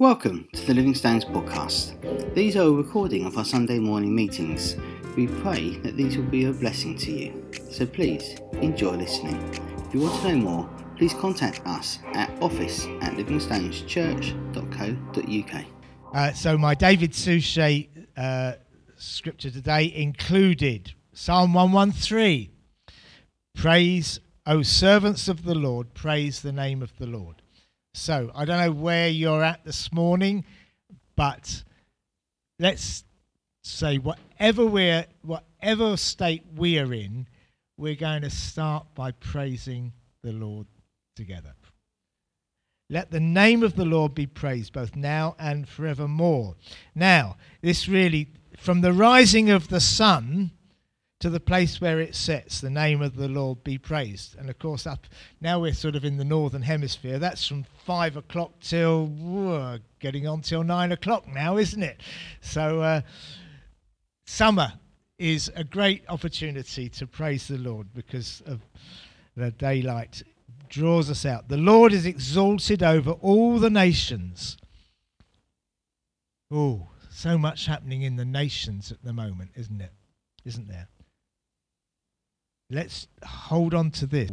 Welcome to the Living Stones podcast. These are a recording of our Sunday morning meetings. We pray that these will be a blessing to you. So please enjoy listening. If you want to know more, please contact us at office at livingstoneschurch.co.uk. Uh, so my David Suchet uh, scripture today included Psalm 113. Praise, O servants of the Lord, praise the name of the Lord. So I don't know where you're at this morning, but let's say whatever we're whatever state we are in, we're going to start by praising the Lord together. Let the name of the Lord be praised both now and forevermore. Now, this really from the rising of the sun to the place where it sets, the name of the Lord be praised. And of course, up now we're sort of in the northern hemisphere. That's from five o'clock till getting on till nine o'clock now, isn't it? So uh, summer is a great opportunity to praise the Lord because of the daylight draws us out. The Lord is exalted over all the nations. Oh, so much happening in the nations at the moment, isn't it? Isn't there? Let's hold on to this.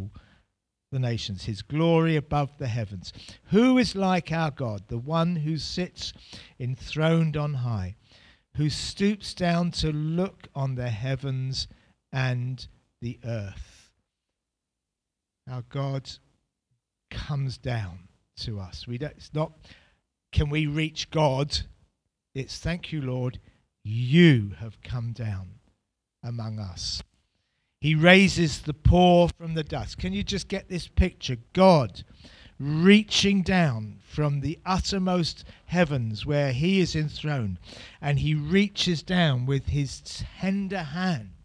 The nations, his glory above the heavens. Who is like our God, the one who sits enthroned on high, who stoops down to look on the heavens and the earth? Our God comes down to us. We don't, it's not, can we reach God? It's thank you, Lord, you have come down among us. He raises the poor from the dust. Can you just get this picture? God reaching down from the uttermost heavens where he is enthroned, and he reaches down with his tender hand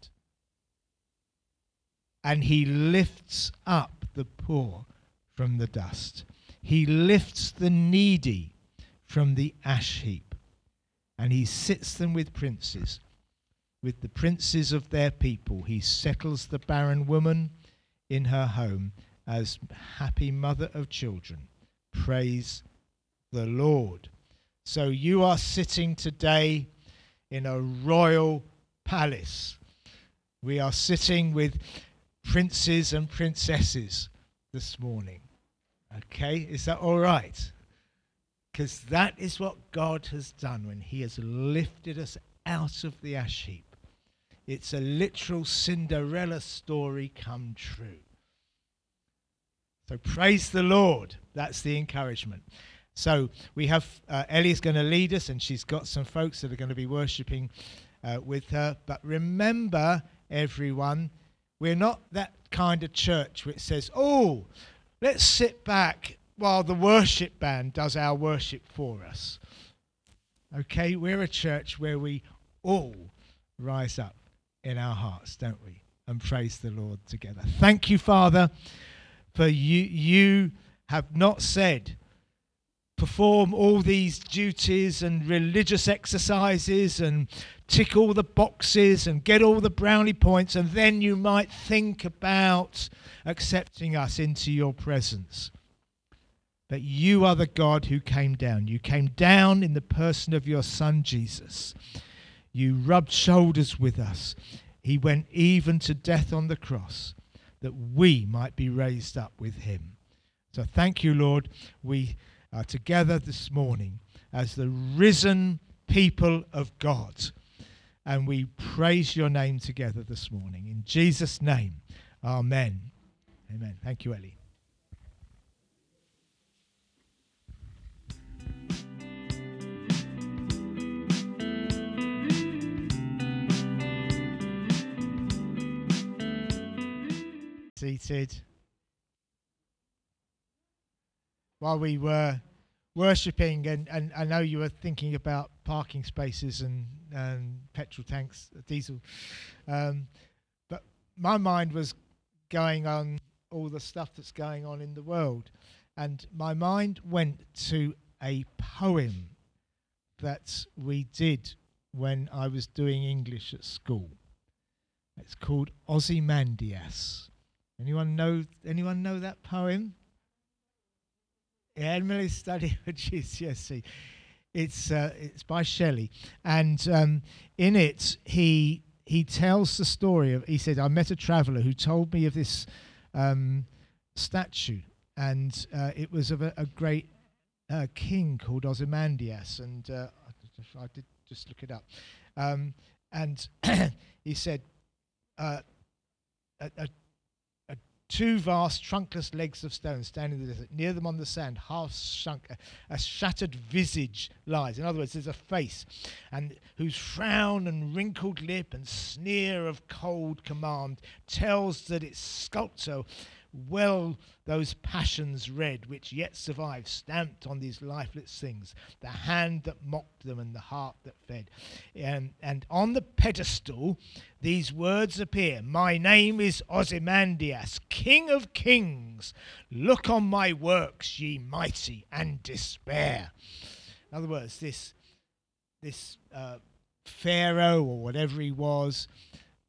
and he lifts up the poor from the dust. He lifts the needy from the ash heap, and he sits them with princes with the princes of their people. He settles the barren woman in her home as happy mother of children. Praise the Lord. So you are sitting today in a royal palace. We are sitting with princes and princesses this morning. Okay, is that all right? Because that is what God has done when He has lifted us out of the ash heap. It's a literal Cinderella story come true. So praise the Lord. That's the encouragement. So we have uh, Ellie's going to lead us, and she's got some folks that are going to be worshipping uh, with her. But remember, everyone, we're not that kind of church which says, "Oh, let's sit back while the worship band does our worship for us." Okay, we're a church where we all rise up in our hearts, don't we? And praise the Lord together. Thank you, Father, for you, you have not said, perform all these duties and religious exercises and tick all the boxes and get all the brownie points, and then you might think about accepting us into your presence. But you are the God who came down. You came down in the person of your Son, Jesus. You rubbed shoulders with us. He went even to death on the cross that we might be raised up with him. So thank you, Lord. We are together this morning as the risen people of God. And we praise your name together this morning. In Jesus' name, amen. Amen. Thank you, Ellie. Seated. While we were worshipping, and, and I know you were thinking about parking spaces and, and petrol tanks, diesel, um, but my mind was going on all the stuff that's going on in the world. And my mind went to a poem that we did when I was doing English at school. It's called Ozymandias. Anyone know anyone know that poem? Emily Study for GCSE. It's uh, it's by Shelley, and um, in it he he tells the story of. He said, "I met a traveller who told me of this um, statue, and uh, it was of a, a great uh, king called Ozymandias, and uh, I did just look it up, um, and he said." Uh, a, a two vast trunkless legs of stone standing in the desert. Near them on the sand, half sunk, a, a, shattered visage lies. In other words, there's a face, and whose frown and wrinkled lip and sneer of cold command tells that its sculptor well those passions read which yet survive, stamped on these lifeless things, the hand that mocked them and the heart that fed. And, and on the pedestal, these words appear My name is Ozymandias, King of Kings. Look on my works, ye mighty, and despair. In other words, this, this uh, Pharaoh or whatever he was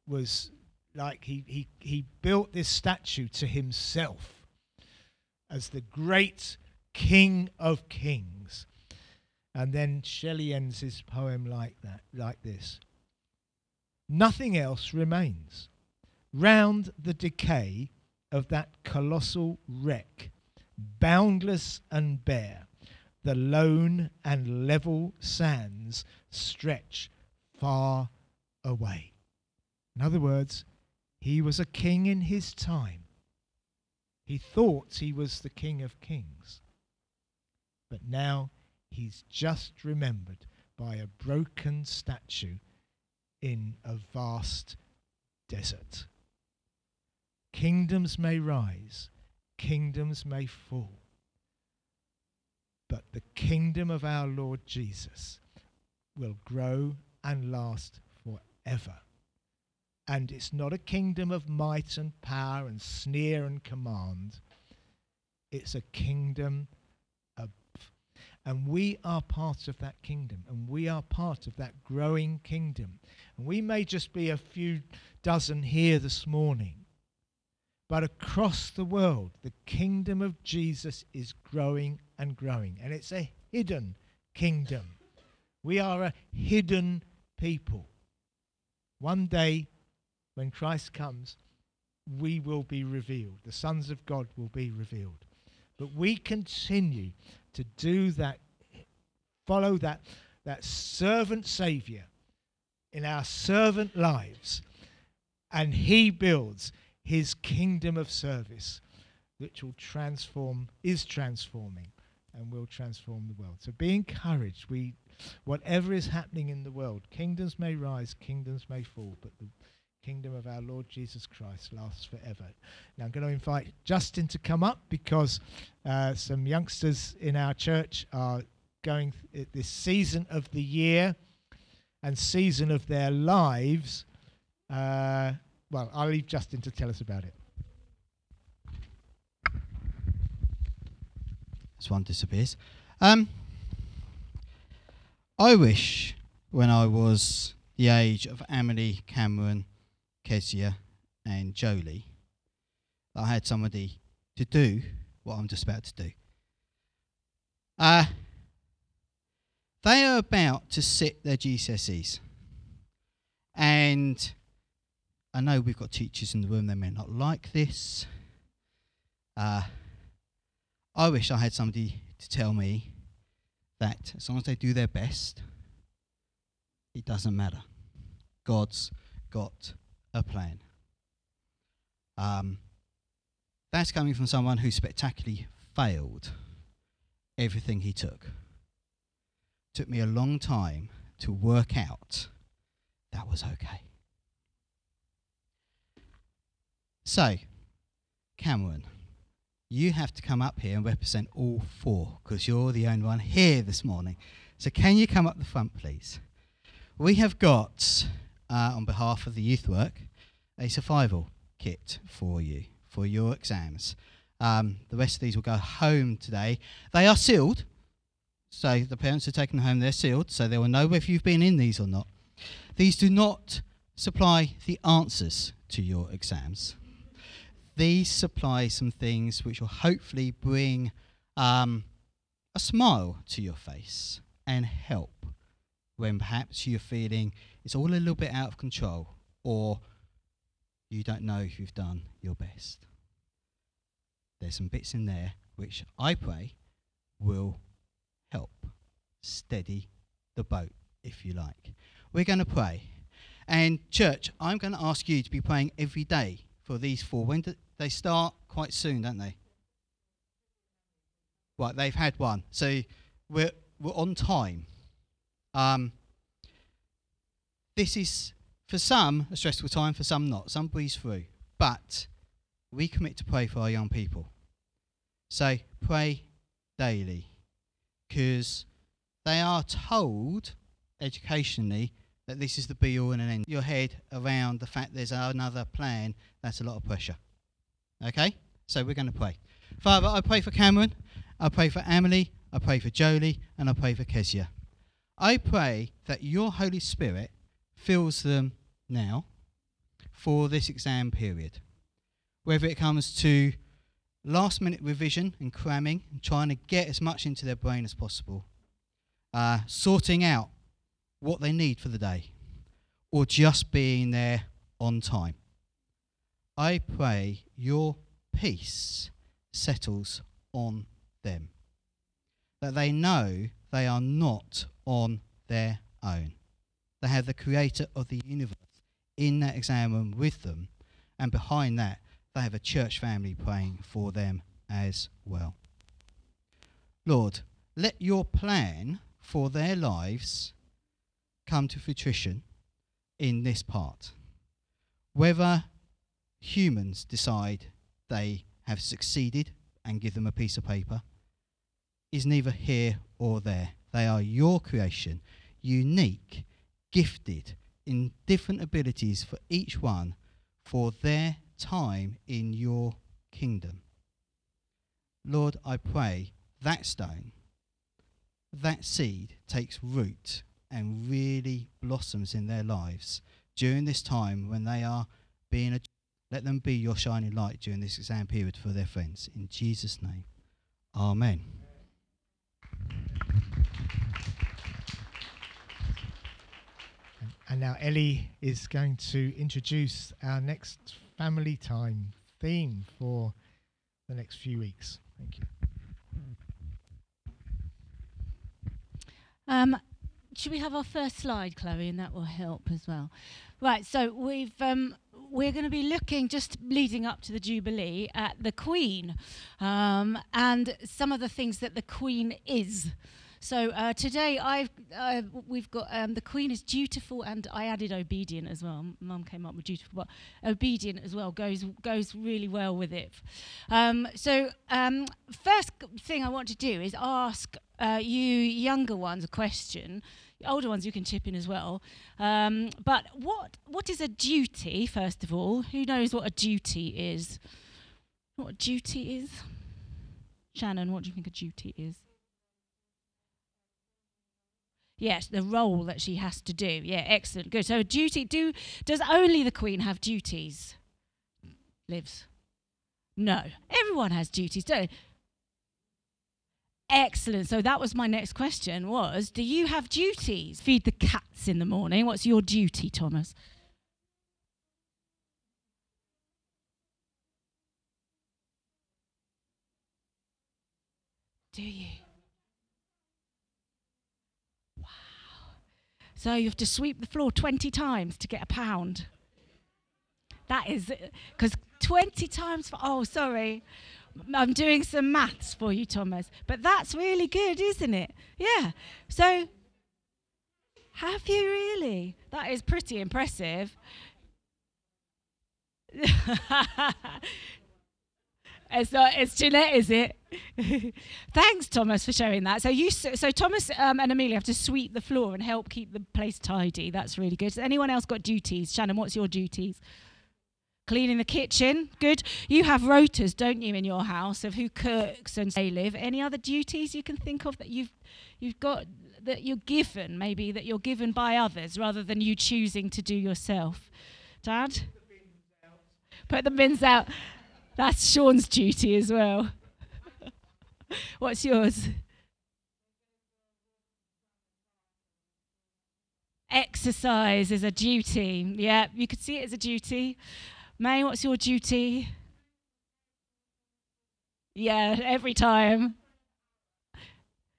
was like he, he, he built this statue to himself as the great king of kings. And then Shelley ends his poem like that, like this. Nothing else remains. Round the decay of that colossal wreck, boundless and bare, the lone and level sands stretch far away. In other words, he was a king in his time. He thought he was the king of kings. But now he's just remembered by a broken statue in a vast desert. Kingdoms may rise, kingdoms may fall, but the kingdom of our Lord Jesus will grow and last forever. And it's not a kingdom of might and power and sneer and command. It's a kingdom of. And we are part of that kingdom. And we are part of that growing kingdom. And we may just be a few dozen here this morning. But across the world, the kingdom of Jesus is growing and growing. And it's a hidden kingdom. We are a hidden people. One day when Christ comes, we will be revealed. The sons of God will be revealed. But we continue to do that, follow that, that servant Savior in our servant lives. And He builds His kingdom of service, which will transform, is transforming, and will transform the world. So be encouraged. We, whatever is happening in the world, kingdoms may rise, kingdoms may fall, but the kingdom of our Lord Jesus Christ lasts forever. Now I'm going to invite Justin to come up because uh, some youngsters in our church are going th- this season of the year and season of their lives. Uh, well, I'll leave Justin to tell us about it. This one disappears. Um, I wish when I was the age of Emily Cameron Kezia, and Jolie, I had somebody to do what I'm just about to do. Uh, they are about to sit their GCSEs. And I know we've got teachers in the room, they may not like this. Uh, I wish I had somebody to tell me that as long as they do their best, it doesn't matter. God's got a plan. Um, that's coming from someone who spectacularly failed everything he took. Took me a long time to work out that was okay. So, Cameron, you have to come up here and represent all four because you're the only one here this morning. So, can you come up the front, please? We have got uh, on behalf of the youth work a survival kit for you for your exams. Um, the rest of these will go home today. They are sealed, so the parents are taking them home. They're sealed, so they will know if you've been in these or not. These do not supply the answers to your exams. These supply some things which will hopefully bring um, a smile to your face and help when perhaps you're feeling it's all a little bit out of control or you don't know if you've done your best. There's some bits in there which I pray will help steady the boat, if you like. We're going to pray. And, church, I'm going to ask you to be praying every day for these four. When do they start? Quite soon, don't they? Right, they've had one. So we're, we're on time. Um, this is, for some, a stressful time, for some not. Some breeze through. But we commit to pray for our young people. So pray daily because they are told educationally that this is the be all and an end. Your head around the fact there's another plan, that's a lot of pressure. Okay? So we're going to pray. Father, I pray for Cameron, I pray for Emily, I pray for Jolie, and I pray for Kezia. I pray that your Holy Spirit fills them now for this exam period. Whether it comes to last minute revision and cramming and trying to get as much into their brain as possible, uh, sorting out what they need for the day, or just being there on time. I pray your peace settles on them, that they know they are not on their own. They have the creator of the universe in that exam room with them, and behind that, they have a church family praying for them as well. Lord, let your plan for their lives come to fruition in this part. Whether humans decide they have succeeded and give them a piece of paper is neither here or there. They are your creation, unique, gifted in different abilities for each one for their time in your kingdom. Lord, I pray that stone, that seed takes root and really blossoms in their lives during this time when they are being a let them be your shining light during this exam period for their friends. In Jesus' name. Amen. And now Ellie is going to introduce our next family time theme for the next few weeks. Thank you. Um, should we have our first slide, Chloe, and that will help as well. Right, so we've um, we're going to be looking just leading up to the Jubilee at the Queen um, and some of the things that the Queen is. So uh, today I've uh, we've got um, the Queen is dutiful, and I added obedient as well. Mum came up with dutiful, but obedient as well goes goes really well with it. Um, so um, first thing I want to do is ask uh, you younger ones a question. Older ones you can chip in as well. Um, but what what is a duty? First of all, who knows what a duty is? What a duty is? Shannon, what do you think a duty is? Yes, the role that she has to do. Yeah, excellent. Good. So a duty do does only the queen have duties? Lives. No. Everyone has duties, don't they? Excellent. So that was my next question was do you have duties? Feed the cats in the morning. What's your duty, Thomas? Do you? So you have to sweep the floor 20 times to get a pound. That is, because 20 times for, oh, sorry. I'm doing some maths for you, Thomas. But that's really good, isn't it? Yeah. So, have you really? That is pretty impressive. It's not. It's Jeanette, is it? Thanks, Thomas, for showing that. So you, so Thomas um, and Amelia have to sweep the floor and help keep the place tidy. That's really good. Has anyone else got duties? Shannon, what's your duties? Cleaning the kitchen. Good. You have rotas, don't you, in your house of who cooks and they live. Any other duties you can think of that you've you've got that you're given, maybe that you're given by others rather than you choosing to do yourself? Dad. Put the bins out. That's Sean's duty as well. What's yours? Exercise is a duty. Yeah, you could see it as a duty. May, what's your duty? Yeah, every time.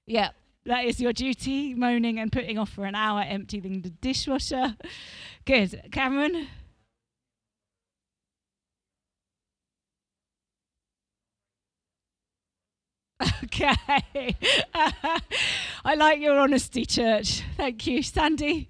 Yeah, that is your duty, moaning and putting off for an hour, emptying the dishwasher. Good. Cameron? Okay. I like your honesty, church. Thank you. Sandy?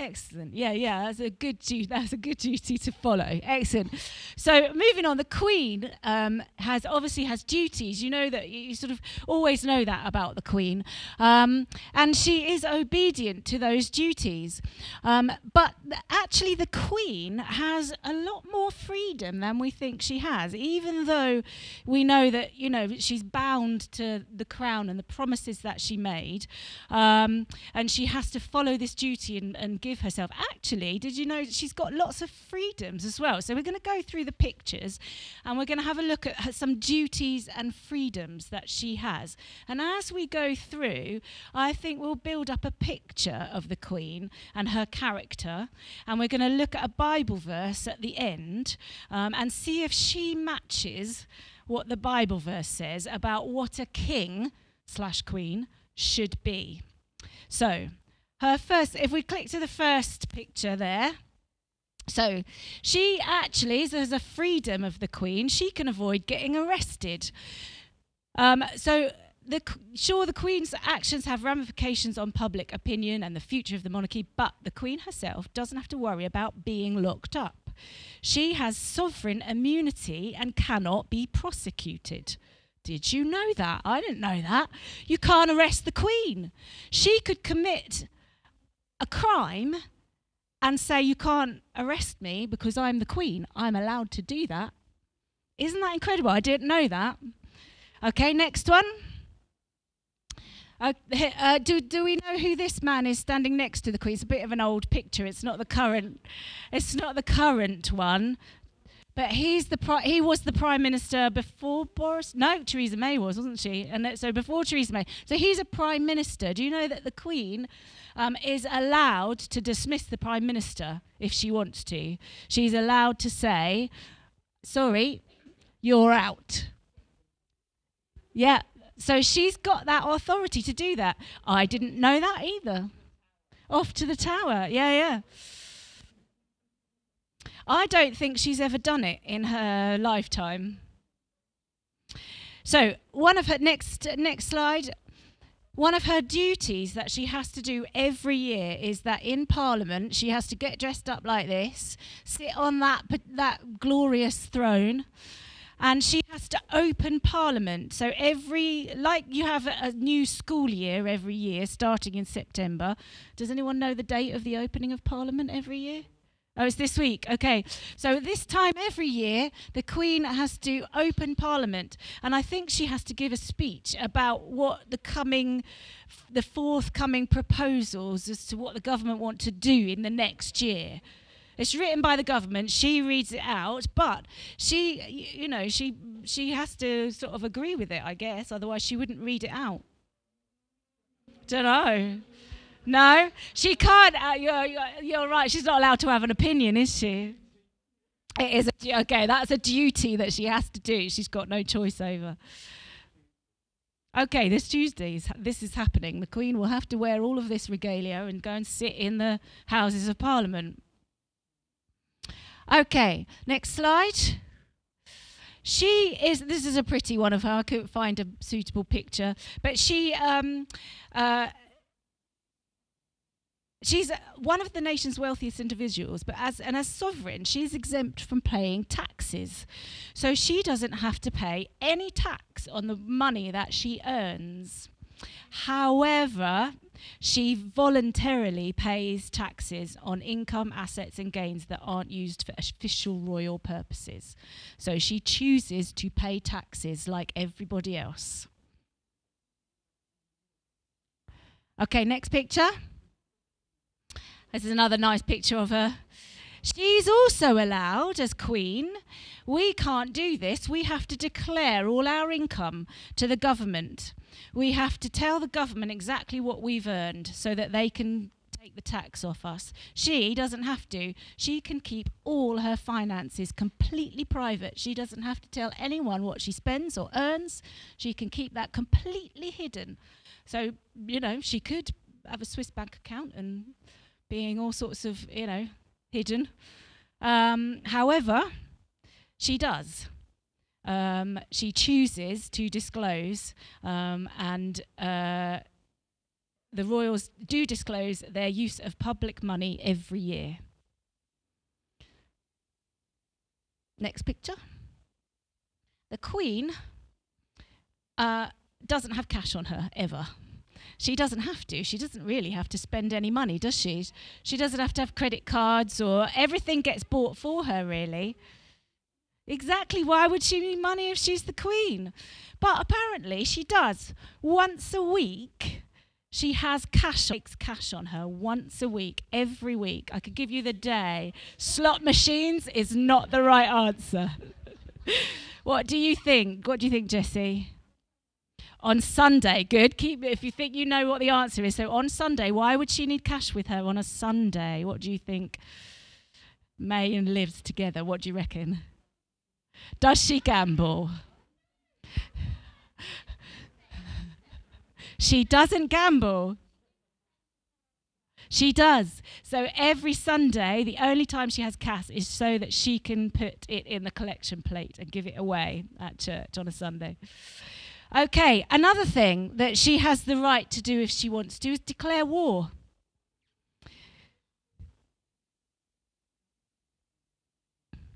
Excellent. Yeah, yeah. That's a good duty. That's a good duty to follow. Excellent. So moving on, the Queen um, has obviously has duties. You know that you sort of always know that about the Queen, um, and she is obedient to those duties. Um, but actually, the Queen has a lot more freedom than we think she has. Even though we know that you know she's bound to the crown and the promises that she made, um, and she has to follow this duty and, and give give herself. Actually, did you know she's got lots of freedoms as well? So we're going to go through the pictures and we're going to have a look at some duties and freedoms that she has. And as we go through, I think we'll build up a picture of the Queen and her character. And we're going to look at a Bible verse at the end um, and see if she matches what the Bible verse says about what a king slash queen should be. So, her first, if we click to the first picture there, so she actually, there's a freedom of the Queen, she can avoid getting arrested. Um, so the, sure, the Queen's actions have ramifications on public opinion and the future of the monarchy, but the Queen herself doesn't have to worry about being locked up. She has sovereign immunity and cannot be prosecuted. Did you know that? I didn't know that. You can't arrest the Queen. She could commit a crime and say, You can't arrest me because I'm the Queen. I'm allowed to do that. Isn't that incredible? I didn't know that. Okay, next one. Uh, uh, do, do we know who this man is standing next to the Queen? It's a bit of an old picture. It's not the current. It's not the current one. But he's the pri- he was the prime minister before Boris. No, Theresa May was, wasn't she? And so before Theresa May. So he's a prime minister. Do you know that the Queen um, is allowed to dismiss the Prime Minister if she wants to. She's allowed to say, sorry, you're out. Yeah, so she's got that authority to do that. I didn't know that either. Off to the tower. Yeah, yeah. I don't think she's ever done it in her lifetime. So, one of her next next slide one of her duties that she has to do every year is that in Parliament she has to get dressed up like this, sit on that that glorious throne, and she has to open Parliament. So every like you have a, a new school year every year, starting in September. Does anyone know the date of the opening of Parliament every year? Oh, it's this week. Okay. So, this time every year, the Queen has to open Parliament. And I think she has to give a speech about what the coming, the forthcoming proposals as to what the government want to do in the next year. It's written by the government. She reads it out, but she, you know, she she has to sort of agree with it, I guess. Otherwise, she wouldn't read it out. Don't know. No, she can't. Uh, you're, you're, you're right. She's not allowed to have an opinion, is she? It is a, okay. That's a duty that she has to do. She's got no choice over. Okay, this Tuesday, this is happening. The Queen will have to wear all of this regalia and go and sit in the Houses of Parliament. Okay, next slide. She is, this is a pretty one of her. I couldn't find a suitable picture, but she um, uh, she's uh, one of the nation's wealthiest individuals, but as and as sovereign, she's exempt from paying taxes. So she doesn't have to pay any tax on the money that she earns. However, she voluntarily pays taxes on income, assets, and gains that aren't used for official royal purposes. So she chooses to pay taxes like everybody else. Okay, next picture. This is another nice picture of her. She's also allowed, as Queen, we can't do this. We have to declare all our income to the government. We have to tell the government exactly what we've earned so that they can take the tax off us. She doesn't have to. She can keep all her finances completely private. She doesn't have to tell anyone what she spends or earns. She can keep that completely hidden. So, you know, she could have a Swiss bank account and being all sorts of, you know, hidden. Um, however, she does. Um, she chooses to disclose, um, and uh, the royals do disclose their use of public money every year. Next picture. The Queen uh, doesn't have cash on her ever. She doesn't have to. She doesn't really have to spend any money, does she? She doesn't have to have credit cards or everything gets bought for her, really. Exactly. Why would she need money if she's the queen? But apparently she does. Once a week, she has cash, makes cash on her once a week, every week. I could give you the day. Slot machines is not the right answer. what do you think? What do you think, Jesse? On Sunday. Good. Keep if you think you know what the answer is. So on Sunday, why would she need cash with her on a Sunday? What do you think? May and lives together. What do you reckon? Does she gamble? she doesn't gamble. She does. So every Sunday, the only time she has cash is so that she can put it in the collection plate and give it away at church on a Sunday. Okay, another thing that she has the right to do if she wants to is declare war.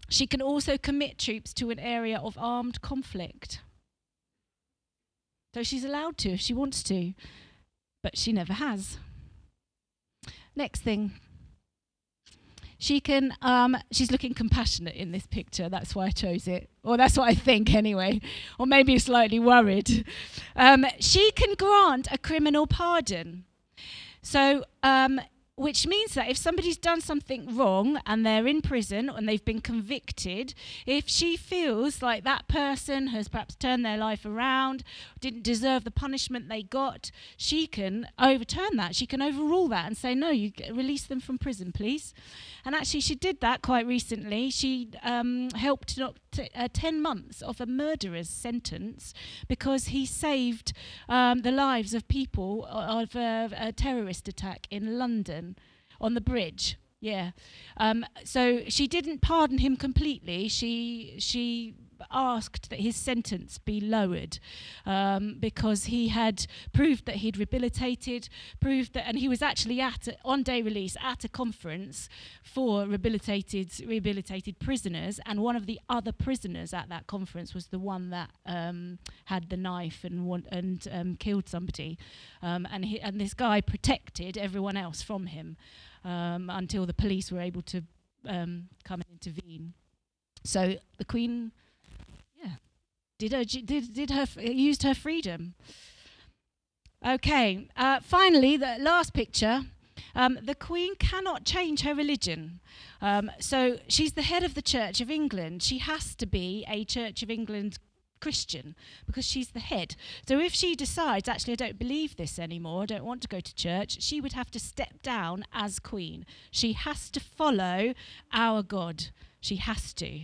She can also commit troops to an area of armed conflict. So she's allowed to if she wants to, but she never has. Next thing she can um, she's looking compassionate in this picture. That's why i chose it. Or that's what i think anyway. Or maybe slightly worried. Um, she can grant a criminal pardon. So um, which means that if somebody's done something wrong and they're in prison and they've been convicted, if she feels like that person has perhaps turned their life around, didn't deserve the punishment they got, she can overturn that. She can overrule that and say, no, you release them from prison, please. And actually, she did that quite recently. She um, helped knock t- uh, 10 months off a murderer's sentence because he saved um, the lives of people of uh, a terrorist attack in London on the bridge. Yeah. Um, so she didn't pardon him completely. She she asked that his sentence be lowered um, because he had proved that he'd rehabilitated, proved that, and he was actually at a, on day release at a conference for rehabilitated rehabilitated prisoners, and one of the other prisoners at that conference was the one that um, had the knife and want, and um, killed somebody, um, and he, and this guy protected everyone else from him um, until the police were able to um, come and intervene. So the Queen did her, did, did her, used her freedom. Okay, uh, finally, the last picture. Um, the Queen cannot change her religion. Um, so she's the head of the Church of England. She has to be a Church of England Christian because she's the head. So if she decides, actually, I don't believe this anymore, I don't want to go to church, she would have to step down as Queen. She has to follow our God. She has to.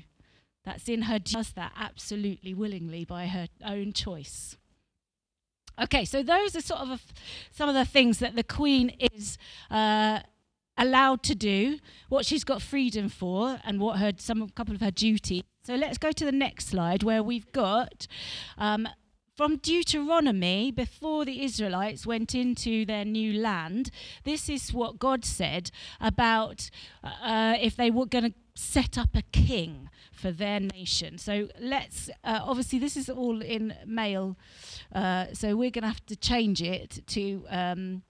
That's in her, does that absolutely willingly by her own choice. Okay, so those are sort of some of the things that the Queen is uh, allowed to do, what she's got freedom for, and what her some couple of her duties. So let's go to the next slide where we've got um, from Deuteronomy, before the Israelites went into their new land, this is what God said about uh, if they were going to set up a king for their nation. So let's, uh, obviously, this is all in male, uh, so we're going to have to change it to, um,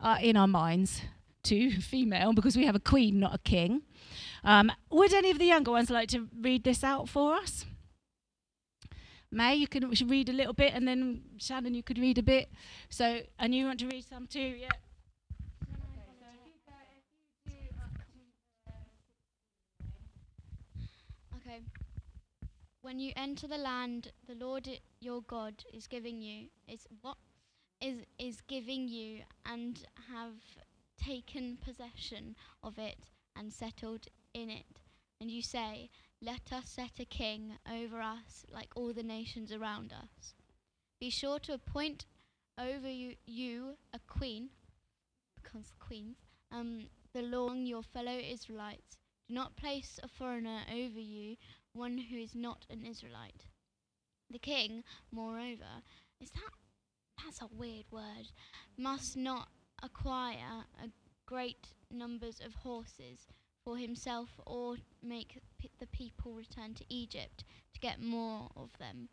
uh, in our minds, to female because we have a queen, not a king. Um, would any of the younger ones like to read this out for us? May, you can read a little bit, and then Shannon, you could read a bit. So, and you want to read some too, yeah? Okay. When you enter the land the Lord i- your God is giving you is what is is giving you and have taken possession of it and settled in it. And you say let us set a king over us like all the nations around us. Be sure to appoint over you, you a queen because queens um the law among your fellow Israelites. Do not place a foreigner over you one who is not an Israelite. The king, moreover, is that that's a weird word, must not acquire a great numbers of horses for himself or make p- the people return to Egypt to get more of them.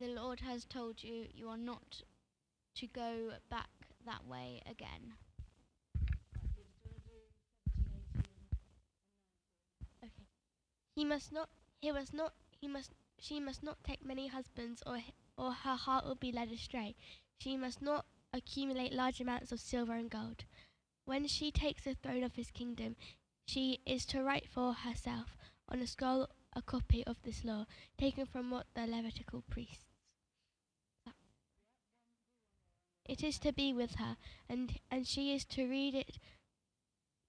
The Lord has told you you are not to go back that way again. He must not. He must not. He must. She must not take many husbands, or or her heart will be led astray. She must not accumulate large amounts of silver and gold. When she takes the throne of his kingdom, she is to write for herself on a scroll a copy of this law, taken from what the Levitical priests. It is to be with her, and and she is to read it.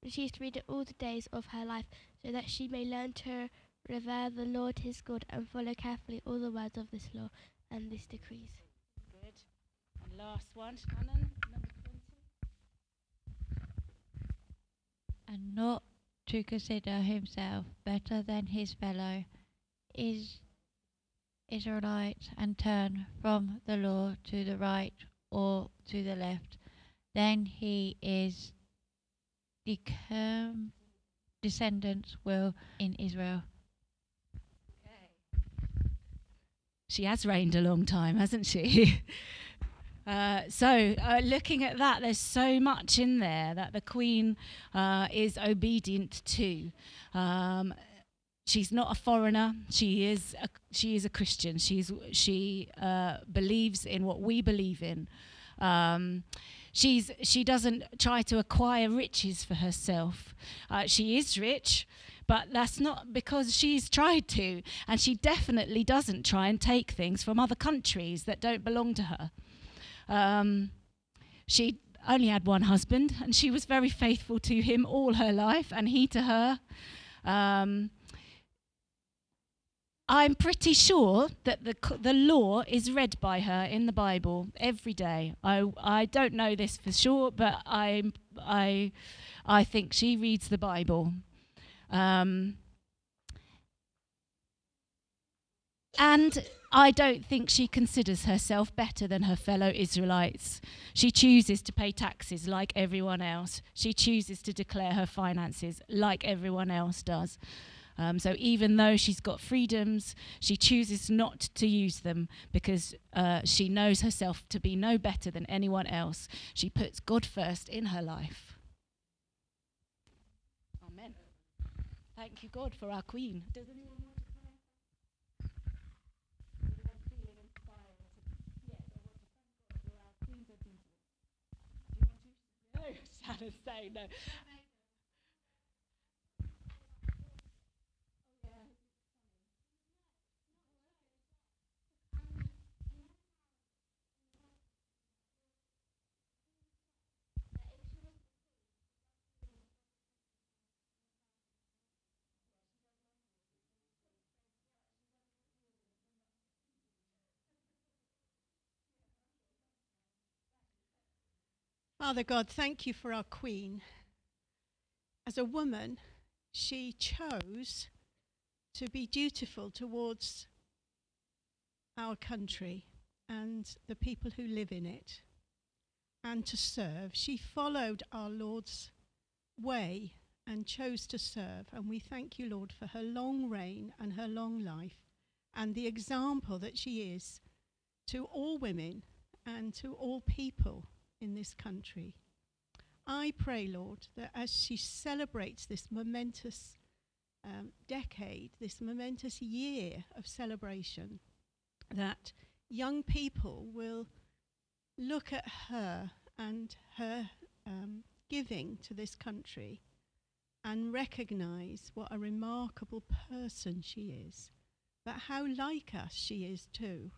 She is to read it all the days of her life, so that she may learn to revere the Lord his God and follow carefully all the words of this law and these decrees. Good. And last one, Shannon, number 20. and not to consider himself better than his fellow is Israelite and turn from the law to the right or to the left, then he is decam- descendants will in Israel. She has reigned a long time, hasn't she? Uh, so, uh, looking at that, there's so much in there that the Queen uh, is obedient to. Um, she's not a foreigner. She is a, she is a Christian. She's she uh, believes in what we believe in. Um, she's she doesn't try to acquire riches for herself. Uh, she is rich, but that's not because she's tried to, and she definitely doesn't try and take things from other countries that don't belong to her. Um, she only had one husband, and she was very faithful to him all her life, and he to her. Um, I'm pretty sure that the the law is read by her in the Bible every day. I I don't know this for sure, but I I I think she reads the Bible. Um, and I don't think she considers herself better than her fellow Israelites. She chooses to pay taxes like everyone else. She chooses to declare her finances like everyone else does. Um, so even though she's got freedoms, she chooses not to use them because uh, she knows herself to be no better than anyone else. She puts God first in her life. Amen. Thank you, God, for our Queen. Does anyone want to pray? Anyone feeling inspired yes, I want to thank God for our Queen's obedience. Do you want to? No, saying no. Father God, thank you for our Queen. As a woman, she chose to be dutiful towards our country and the people who live in it and to serve. She followed our Lord's way and chose to serve. And we thank you, Lord, for her long reign and her long life and the example that she is to all women and to all people in this country. I pray, Lord, that as she celebrates this momentous um, decade, this momentous year of celebration, that young people will look at her and her um, giving to this country and recognize what a remarkable person she is, but how like us she is too.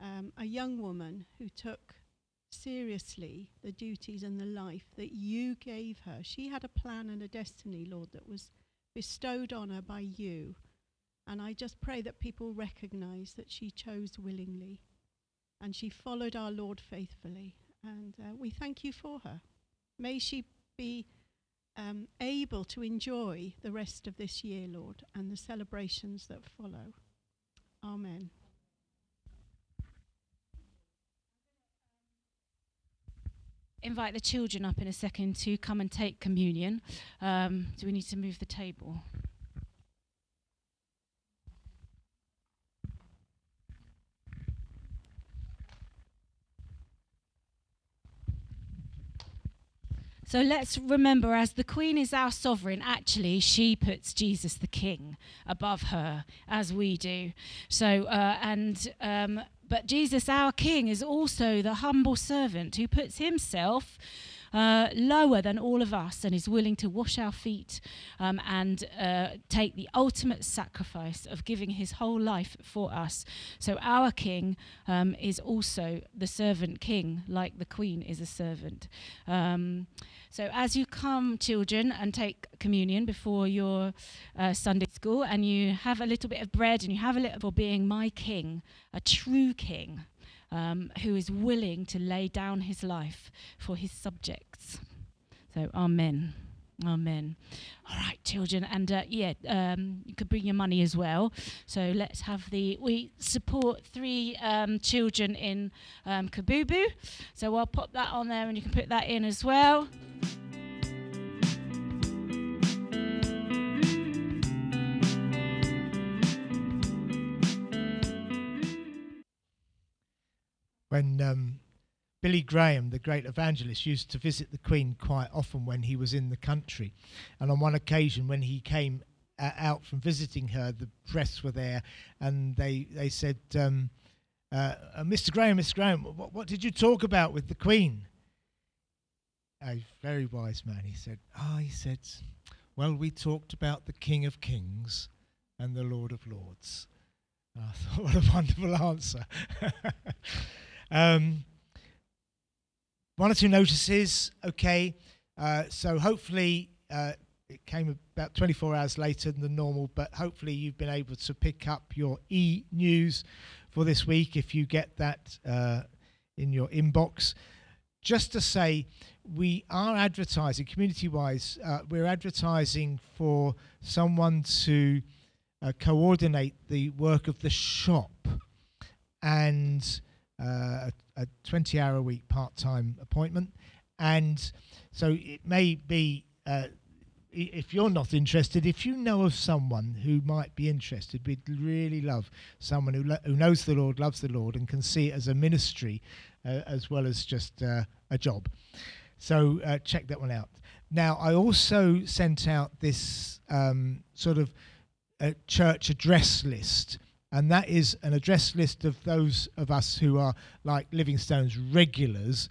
Um, a young woman who took seriously the duties and the life that you gave her. She had a plan and a destiny, Lord, that was bestowed on her by you. And I just pray that people recognize that she chose willingly and she followed our Lord faithfully. And uh, we thank you for her. May she be um, able to enjoy the rest of this year, Lord, and the celebrations that follow. Amen. Invite the children up in a second to come and take communion. Um, do we need to move the table? So let's remember, as the Queen is our sovereign, actually, she puts Jesus the King above her, as we do. So, uh, and, um, but Jesus, our King, is also the humble servant who puts himself uh, lower than all of us and is willing to wash our feet um, and uh, take the ultimate sacrifice of giving his whole life for us. So our king um, is also the servant king, like the queen is a servant. Um, so as you come, children, and take communion before your uh, Sunday school, and you have a little bit of bread and you have a little for being my king, a true king um, who is willing to lay down his life for his subjects. So, Amen. Amen. All right, children, and uh, yeah, um, you could bring your money as well. So let's have the. We support three um, children in um, Kabubu, so I'll pop that on there, and you can put that in as well. When um, Billy Graham, the great evangelist, used to visit the Queen quite often when he was in the country. And on one occasion, when he came uh, out from visiting her, the press were there, and they they said, um, uh, uh, "Mr. Graham, Mr. Graham, what, what did you talk about with the Queen?" A very wise man. He said, "Ah," oh, he said, "Well, we talked about the King of Kings and the Lord of Lords." I thought, what a wonderful answer. Um, one or two notices, okay. Uh, so hopefully uh, it came about 24 hours later than normal, but hopefully you've been able to pick up your e news for this week if you get that uh, in your inbox. Just to say, we are advertising community wise, uh, we're advertising for someone to uh, coordinate the work of the shop. And uh, a 20 hour a week part time appointment. And so it may be, uh, if you're not interested, if you know of someone who might be interested, we'd really love someone who, lo- who knows the Lord, loves the Lord, and can see it as a ministry uh, as well as just uh, a job. So uh, check that one out. Now, I also sent out this um, sort of church address list and that is an address list of those of us who are like Living Stones regulars.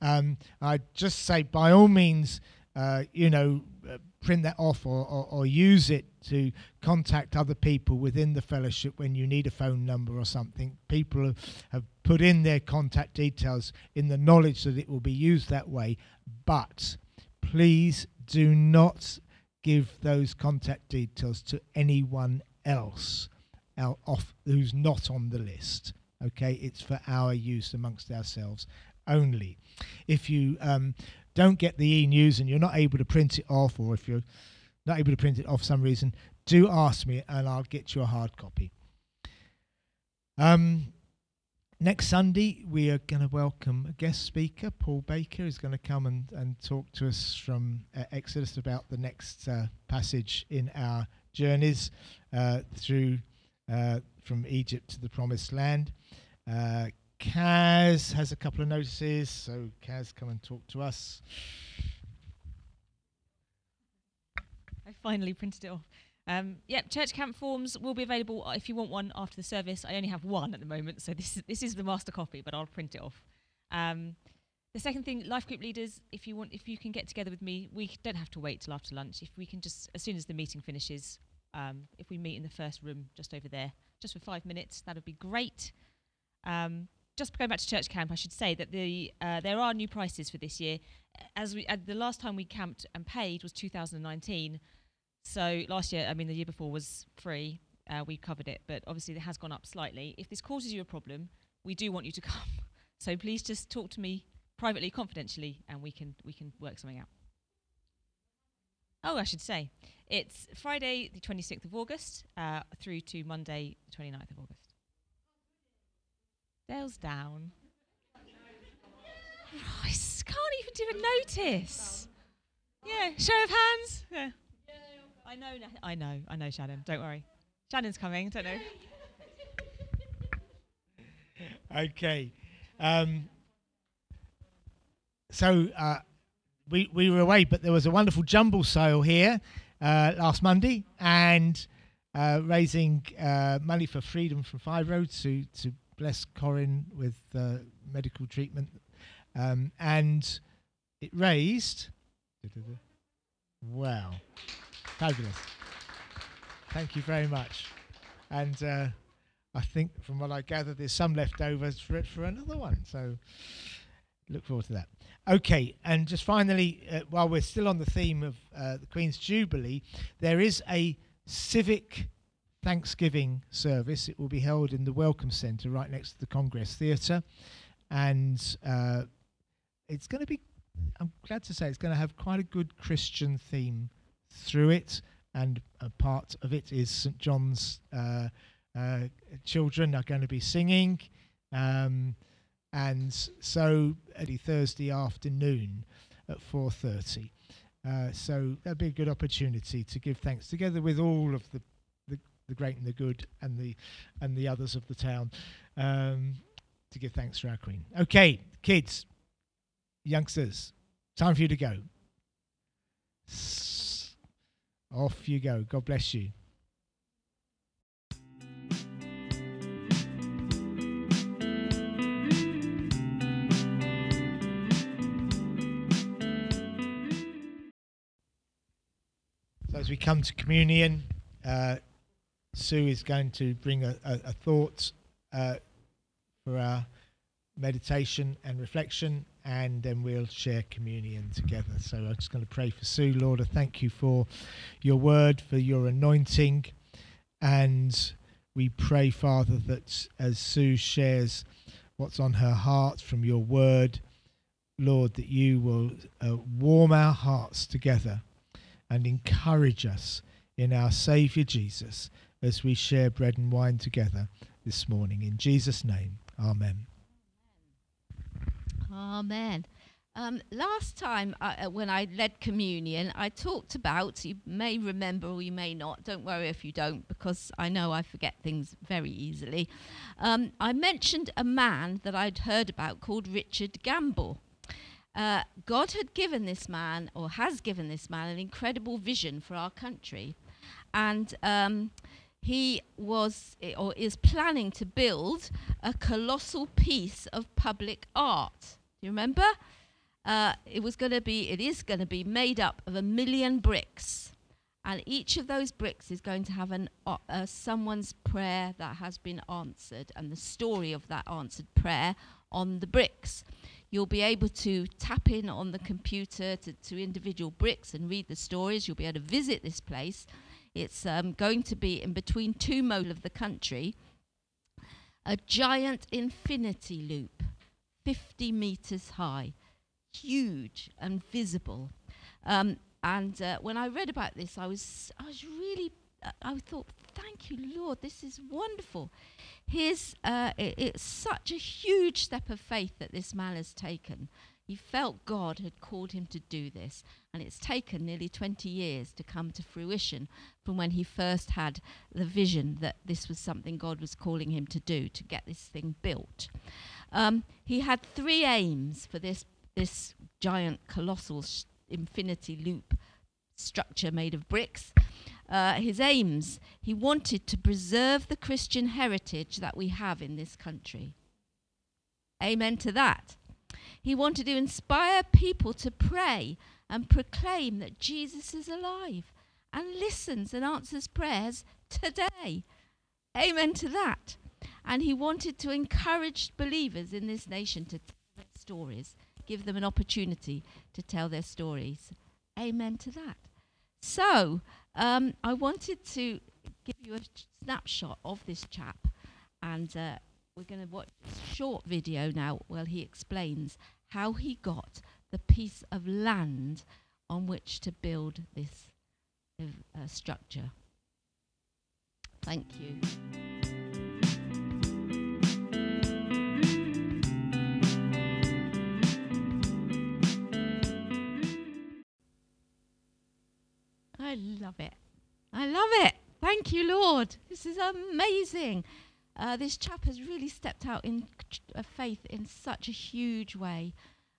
Um, I'd just say, by all means, uh, you know, uh, print that off or, or, or, use it to contact other people within the fellowship when you need a phone number or something. People have, have put in their contact details in the knowledge that it will be used that way. But please do not give those contact details to anyone else out off who's not on the list. Okay, it's for our use amongst ourselves only. If you um, don't get the e-news and you're not able to print it off, or if you're not able to print it off for some reason, do ask me and I'll get you a hard copy. Um, next Sunday, we are going to welcome a guest speaker. Paul Baker is going to come and, and talk to us from uh, Exodus about the next uh, passage in our journeys uh, through uh, from Egypt to the Promised Land. Uh, Kaz has a couple of notices, so Kaz, come and talk to us. I finally printed it off. Um, yep, church camp forms will be available if you want one after the service. I only have one at the moment, so this is, this is the master copy, but I'll print it off. Um, The second thing, life group leaders, if you want, if you can get together with me, we don't have to wait till after lunch. If we can just, as soon as the meeting finishes, um, if we meet in the first room just over there, just for five minutes, that would be great. Um, just going back to church camp, I should say that the uh, there are new prices for this year. As we uh, the last time we camped and paid was 2019. So last year, I mean the year before was free. Uh, we covered it, but obviously it has gone up slightly. If this causes you a problem, we do want you to come. So please just talk to me privately, confidentially, and we can we can work something out. Oh, I should say it's Friday, the 26th of August, uh, through to Monday, the 29th of August. Dale's down. Christ, can't even do a notice. Yeah, show of hands. Yeah. I know. I know. I know, Shannon. Don't worry. Shannon's coming. Don't know. Okay. Um, so uh, we we were away, but there was a wonderful jumble sale here uh, last Monday, and uh, raising uh, money for Freedom from Five Roads to to bless Corin with uh, medical treatment, um, and it raised. Wow, fabulous! Thank you very much, and. Uh, I think from what I gather, there's some left leftovers for for another one. So look forward to that. Okay, and just finally, uh, while we're still on the theme of uh, the Queen's Jubilee, there is a civic Thanksgiving service. It will be held in the Welcome Centre right next to the Congress Theatre, and uh, it's going to be. I'm glad to say it's going to have quite a good Christian theme through it, and a part of it is St John's. Uh, uh, children are going to be singing, um, and so early Thursday afternoon at 4:30. Uh, so that'd be a good opportunity to give thanks together with all of the, the, the great and the good and the and the others of the town um, to give thanks for our Queen. Okay, kids, youngsters, time for you to go. S- off you go. God bless you. As we come to communion, uh, Sue is going to bring a, a, a thought uh, for our meditation and reflection, and then we'll share communion together. So I'm just going to pray for Sue. Lord, I thank you for your word, for your anointing, and we pray, Father, that as Sue shares what's on her heart from your word, Lord, that you will uh, warm our hearts together and encourage us in our Saviour Jesus as we share bread and wine together this morning. In Jesus' name, Amen. Amen. Um, last time I, uh, when I led communion, I talked about, you may remember or you may not, don't worry if you don't, because I know I forget things very easily. Um, I mentioned a man that I'd heard about called Richard Gamble. Uh, God had given this man, or has given this man, an incredible vision for our country. And um, he was, or is planning to build a colossal piece of public art. Do you remember? Uh, it was going to be, it is going to be made up of a million bricks. And each of those bricks is going to have an, uh, uh, someone's prayer that has been answered and the story of that answered prayer on the bricks. You'll be able to tap in on the computer to, to individual bricks and read the stories. You'll be able to visit this place. It's um, going to be in between two moles of the country, a giant infinity loop, 50 meters high, huge and visible. Um, and uh, when I read about this, I was, I was really, I thought, thank you, Lord, this is wonderful. His, uh, i it's such a huge step of faith that this man has taken. He felt God had called him to do this, and it's taken nearly 20 years to come to fruition from when he first had the vision that this was something God was calling him to do to get this thing built. Um, he had three aims for this this giant, colossal s infinity loop structure made of bricks. Uh, his aims he wanted to preserve the Christian heritage that we have in this country. Amen to that. He wanted to inspire people to pray and proclaim that Jesus is alive and listens and answers prayers today. Amen to that. And he wanted to encourage believers in this nation to tell their stories, give them an opportunity to tell their stories. Amen to that. So, um, I wanted to give you a snapshot of this chap, and uh, we're going to watch a short video now where he explains how he got the piece of land on which to build this uh, structure. Thank you. I love it. I love it. Thank you, Lord. This is amazing. Uh, this chap has really stepped out in uh, faith in such a huge way.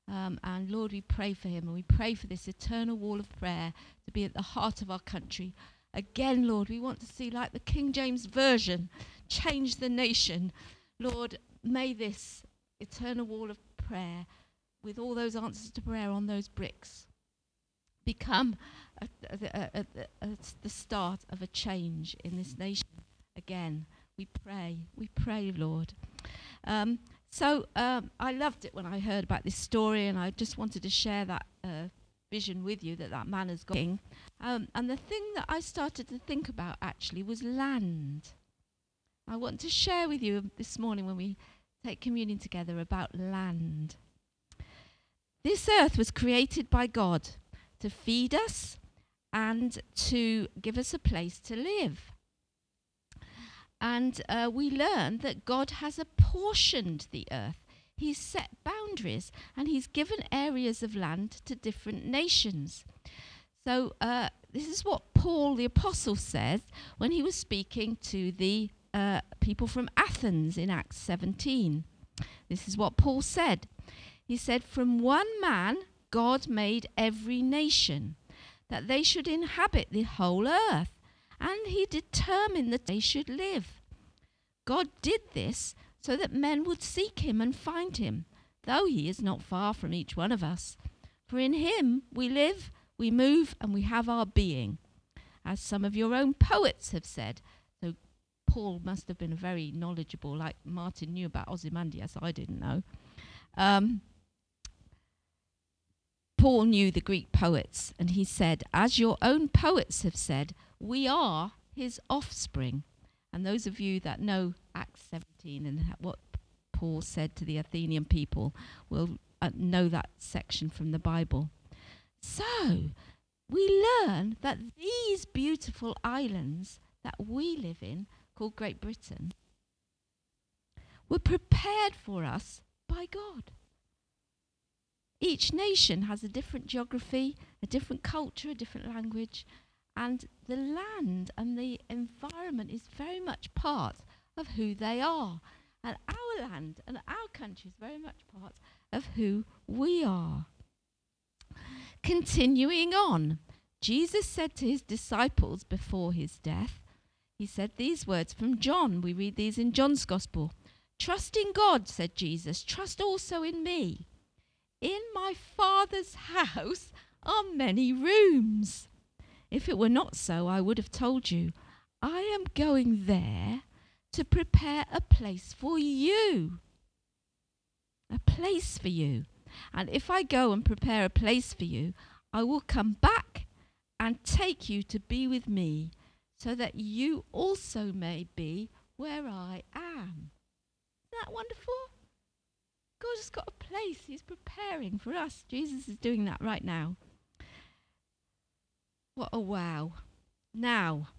Um, and Lord, we pray for him and we pray for this eternal wall of prayer to be at the heart of our country. Again, Lord, we want to see, like the King James Version, change the nation. Lord, may this eternal wall of prayer, with all those answers to prayer on those bricks, become a, a, a, the start of a change in this nation. Again, we pray, we pray, Lord. Um, so um, I loved it when I heard about this story, and I just wanted to share that uh, vision with you that that man has got. Um, and the thing that I started to think about actually was land. I want to share with you this morning when we take communion together about land. This earth was created by God to feed us and to give us a place to live. And uh, we learn that God has apportioned the earth. He's set boundaries and he's given areas of land to different nations. So, uh, this is what Paul the Apostle says when he was speaking to the uh, people from Athens in Acts 17. This is what Paul said. He said, From one man, God made every nation, that they should inhabit the whole earth and he determined that they should live. God did this so that men would seek him and find him, though he is not far from each one of us. For in him we live, we move, and we have our being. As some of your own poets have said. So Paul must have been very knowledgeable, like Martin knew about Ozymandias, I didn't know. Um, Paul knew the Greek poets, and he said, As your own poets have said, we are his offspring. And those of you that know Acts 17 and what Paul said to the Athenian people will uh, know that section from the Bible. So, we learn that these beautiful islands that we live in, called Great Britain, were prepared for us by God. Each nation has a different geography, a different culture, a different language, and the land and the environment is very much part of who they are. And our land and our country is very much part of who we are. Continuing on, Jesus said to his disciples before his death, he said these words from John. We read these in John's Gospel. Trust in God, said Jesus, trust also in me. In my Father's house are many rooms. If it were not so, I would have told you, I am going there to prepare a place for you. A place for you. And if I go and prepare a place for you, I will come back and take you to be with me, so that you also may be where I am. Isn't that wonderful? God has got a place He's preparing for us. Jesus is doing that right now. What a wow. Now,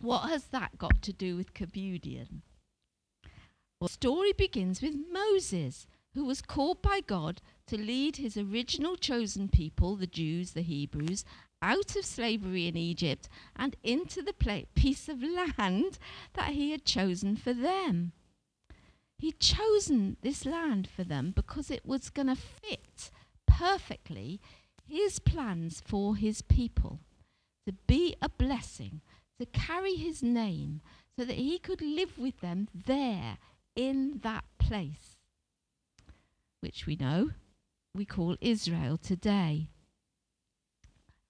what has that got to do with communion? Well, the story begins with Moses, who was called by God to lead his original chosen people, the Jews, the Hebrews, out of slavery in Egypt and into the pla- piece of land that he had chosen for them. He'd chosen this land for them because it was going to fit perfectly his plans for his people to be a blessing, to carry his name, so that he could live with them there in that place. which we know we call Israel today.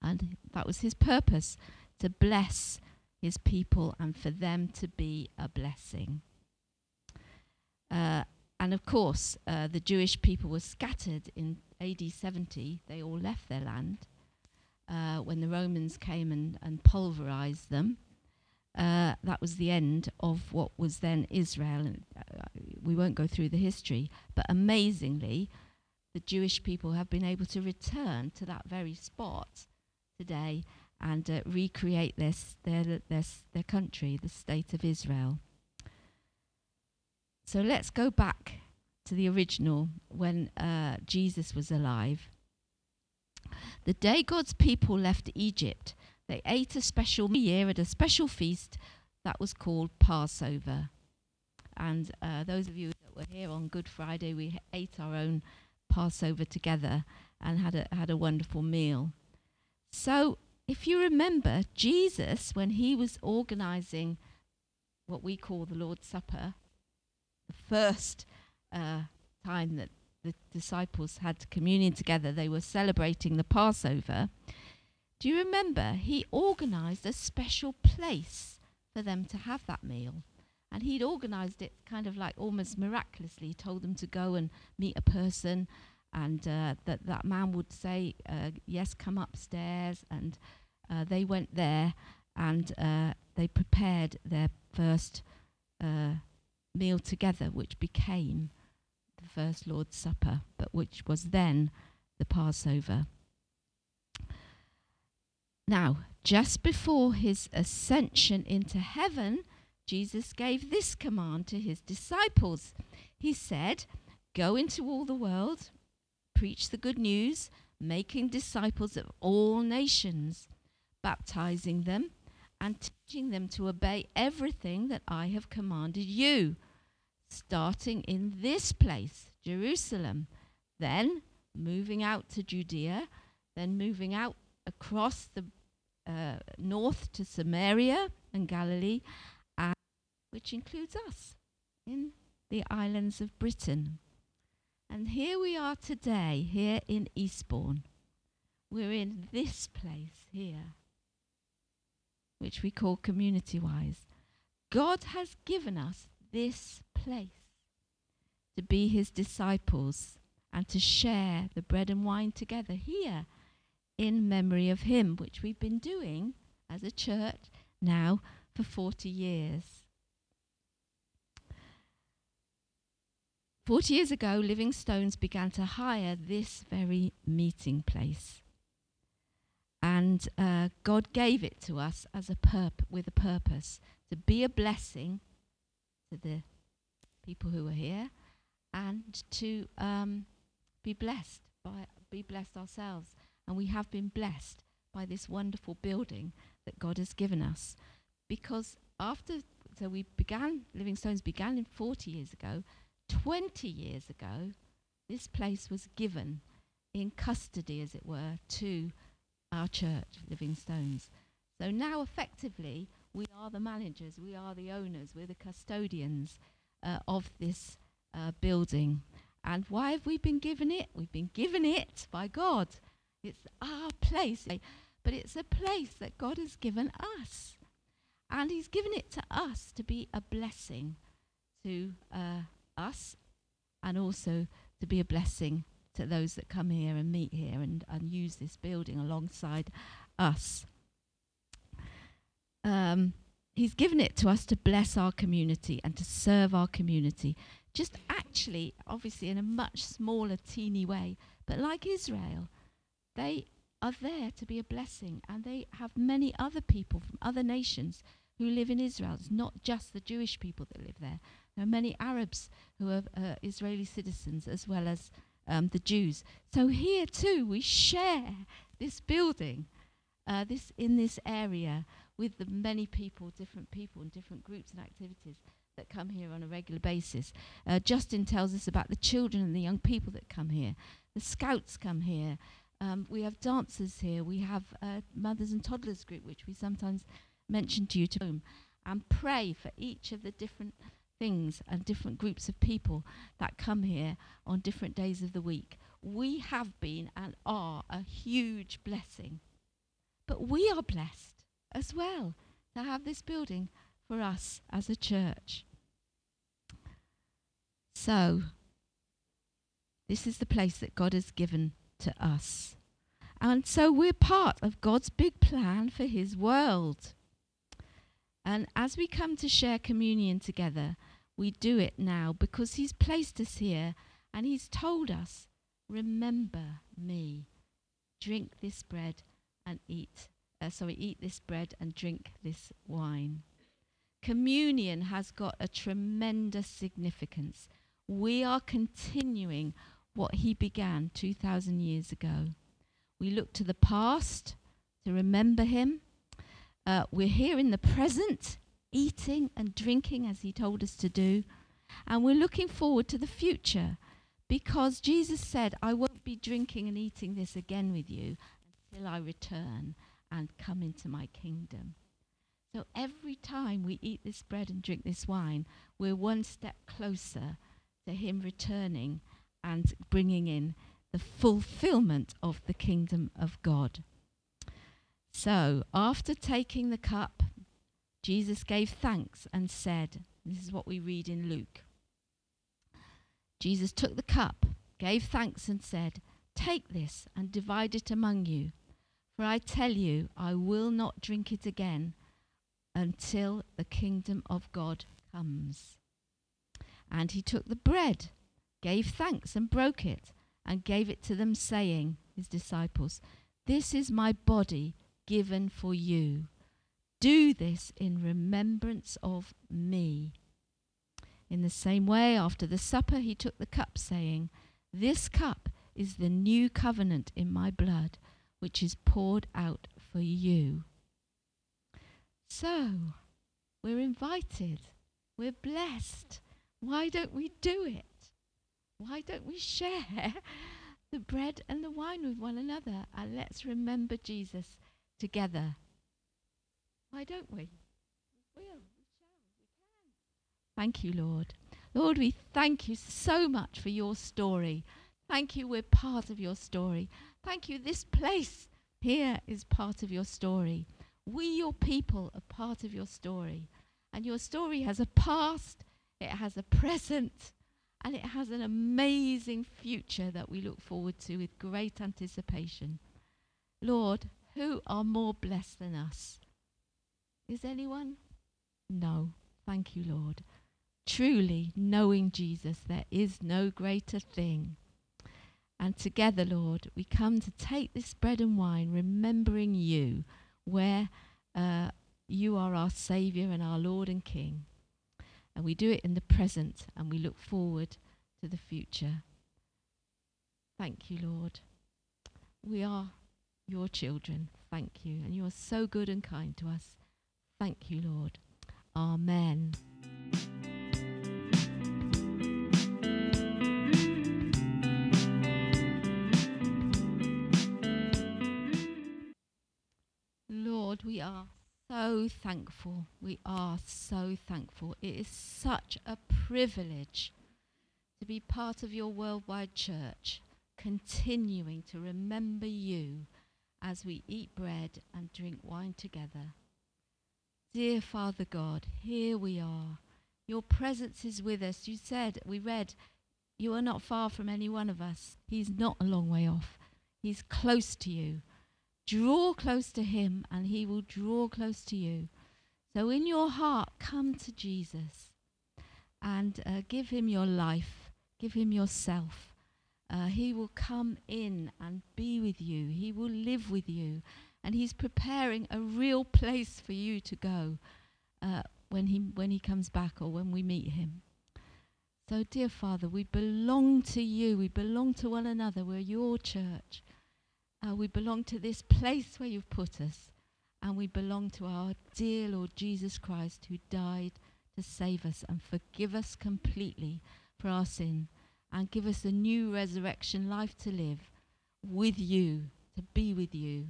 And that was his purpose to bless his people and for them to be a blessing. Uh, and of course, uh, the Jewish people were scattered in AD 70. They all left their land uh, when the Romans came and, and pulverized them. Uh, that was the end of what was then Israel. And uh, we won't go through the history, but amazingly, the Jewish people have been able to return to that very spot today and uh, recreate this, their, their, their country, the state of Israel. So let's go back to the original when uh, Jesus was alive. The day God's people left Egypt, they ate a special year at a special feast that was called Passover. And uh, those of you that were here on Good Friday, we ate our own Passover together and had a, had a wonderful meal. So, if you remember, Jesus, when he was organizing what we call the Lord's Supper, first uh, time that the disciples had communion together, they were celebrating the Passover. Do you remember? He organized a special place for them to have that meal. And he'd organized it kind of like almost miraculously. He told them to go and meet a person, and uh, that that man would say, uh, "Yes, come upstairs." And uh, they went there, and uh, they prepared their first uh, meal together, which became the first Lord's Supper, but which was then the Passover. Now, just before his ascension into heaven, Jesus gave this command to his disciples. He said, Go into all the world, preach the good news, making disciples of all nations, baptizing them and teaching them to obey everything that I have commanded you, starting in this place, Jerusalem, then moving out to Judea, then moving out across the uh, north to Samaria and Galilee, and, which includes us in the islands of Britain. And here we are today, here in Eastbourne. We're in this place here, which we call community wise. God has given us this place to be his disciples and to share the bread and wine together here in memory of him, which we've been doing as a church now for 40 years. 40 years ago, Living Stones began to hire this very meeting place. And uh, God gave it to us as a with a purpose to be a blessing to the people who are here and to um, be blessed by be blessed ourselves. And we have been blessed by this wonderful building that God has given us. Because after so we began Living Stones began in 40 years ago 20 years ago, this place was given in custody, as it were, to our church, Living Stones. So now, effectively, we are the managers, we are the owners, we're the custodians uh, of this uh, building. And why have we been given it? We've been given it by God. It's our place, but it's a place that God has given us. And He's given it to us to be a blessing to uh, us and also to be a blessing to those that come here and meet here and, and use this building alongside us. Um, he's given it to us to bless our community and to serve our community. Just actually, obviously, in a much smaller, teeny way, but like Israel, they are there to be a blessing and they have many other people from other nations who live in Israel. It's not just the Jewish people that live there. There are many Arabs who are uh, Israeli citizens as well as um, the Jews. So here too, we share this building, uh, this in this area with the many people, different people, and different groups and activities that come here on a regular basis. Uh, Justin tells us about the children and the young people that come here. The scouts come here. Um, we have dancers here. We have a mothers and toddlers group, which we sometimes mention to you to home, and pray for each of the different things and different groups of people that come here on different days of the week. We have been and are a huge blessing. But we are blessed as well to have this building for us as a church. So, this is the place that God has given to us. And so we're part of God's big plan for His world. And as we come to share communion together, we do it now because He's placed us here and He's told us, Remember me. Drink this bread and eat. Uh, sorry, eat this bread and drink this wine. Communion has got a tremendous significance. We are continuing what He began 2,000 years ago. We look to the past to remember Him. Uh, we're here in the present, eating and drinking as He told us to do. And we're looking forward to the future because Jesus said, I won't be drinking and eating this again with you until I return and come into my kingdom. So every time we eat this bread and drink this wine, we're one step closer to Him returning and bringing in the fulfillment of the kingdom of God. So, after taking the cup, Jesus gave thanks and said, This is what we read in Luke. Jesus took the cup, gave thanks, and said, Take this and divide it among you. For I tell you, I will not drink it again until the kingdom of God comes. And he took the bread, gave thanks, and broke it, and gave it to them, saying, His disciples, This is my body given for you. Do this in remembrance of me. In the same way, after the supper, he took the cup, saying, This cup is the new covenant in my blood, which is poured out for you. So, we're invited, we're blessed. Why don't we do it? Why don't we share the bread and the wine with one another? And let's remember Jesus together. Why don't we? We will. We shall. We can. Thank you, Lord. Lord, we thank you so much for your story. Thank you, we're part of your story. Thank you, this place here is part of your story. We, your people, are part of your story. And your story has a past, it has a present, and it has an amazing future that we look forward to with great anticipation. Lord, who are more blessed than us? Is anyone? No. Thank you, Lord. Truly, knowing Jesus, there is no greater thing. And together, Lord, we come to take this bread and wine, remembering you, where uh, you are our Saviour and our Lord and King. And we do it in the present and we look forward to the future. Thank you, Lord. We are your children. Thank you. And you are so good and kind to us. Thank you, Lord. Amen. Lord, we are so thankful. We are so thankful. It is such a privilege to be part of your worldwide church, continuing to remember you as we eat bread and drink wine together. Dear Father God, here we are. Your presence is with us. You said, we read, you are not far from any one of us. He's not a long way off. He's close to you. Draw close to him, and he will draw close to you. So, in your heart, come to Jesus and uh, give him your life, give him yourself. Uh, he will come in and be with you, he will live with you, and he's preparing a real place for you to go uh, when, he, when he comes back or when we meet him. So, dear Father, we belong to you, we belong to one another, we're your church. Uh, we belong to this place where you've put us, and we belong to our dear Lord Jesus Christ who died to save us and forgive us completely for our sin and give us a new resurrection life to live with you, to be with you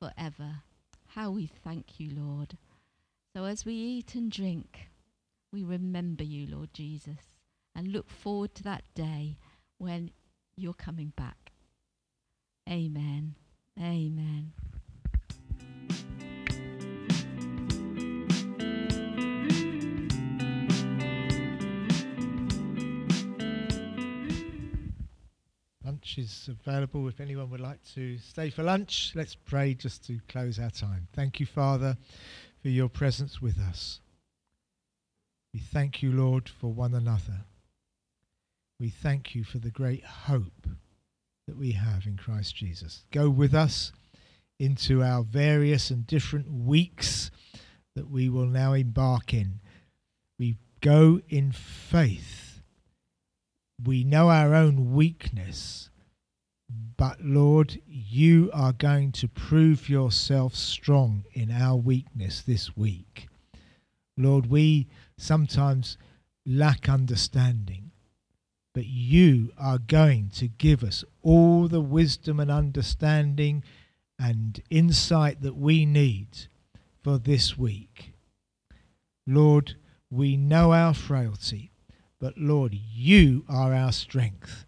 forever. How we thank you, Lord. So as we eat and drink, We remember you, Lord Jesus, and look forward to that day when you're coming back. Amen. Amen. Is available if anyone would like to stay for lunch. Let's pray just to close our time. Thank you, Father, for your presence with us. We thank you, Lord, for one another. We thank you for the great hope that we have in Christ Jesus. Go with us into our various and different weeks that we will now embark in. We go in faith we know our own weakness, but Lord, you are going to prove yourself strong in our weakness this week. Lord, we sometimes lack understanding, but you are going to give us all the wisdom and understanding and insight that we need for this week. Lord, we know our frailty but Lord, you are our strength.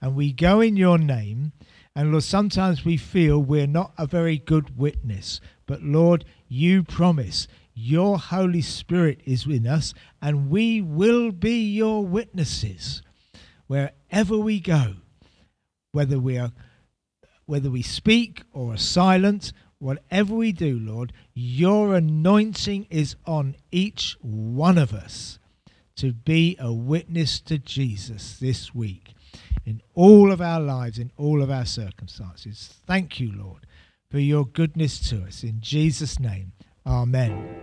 And we go in your name, and Lord, sometimes we feel we're not a very good witness, but Lord, you promise your Holy Spirit is in us, and we will be your witnesses wherever we go, whether we are whether we speak or are silent, whatever we do, Lord, your anointing is on each one of us to be a witness to Jesus this week in all of our lives, in all of our circumstances. Thank you, Lord, for your goodness to us. In Jesus' name, Amen.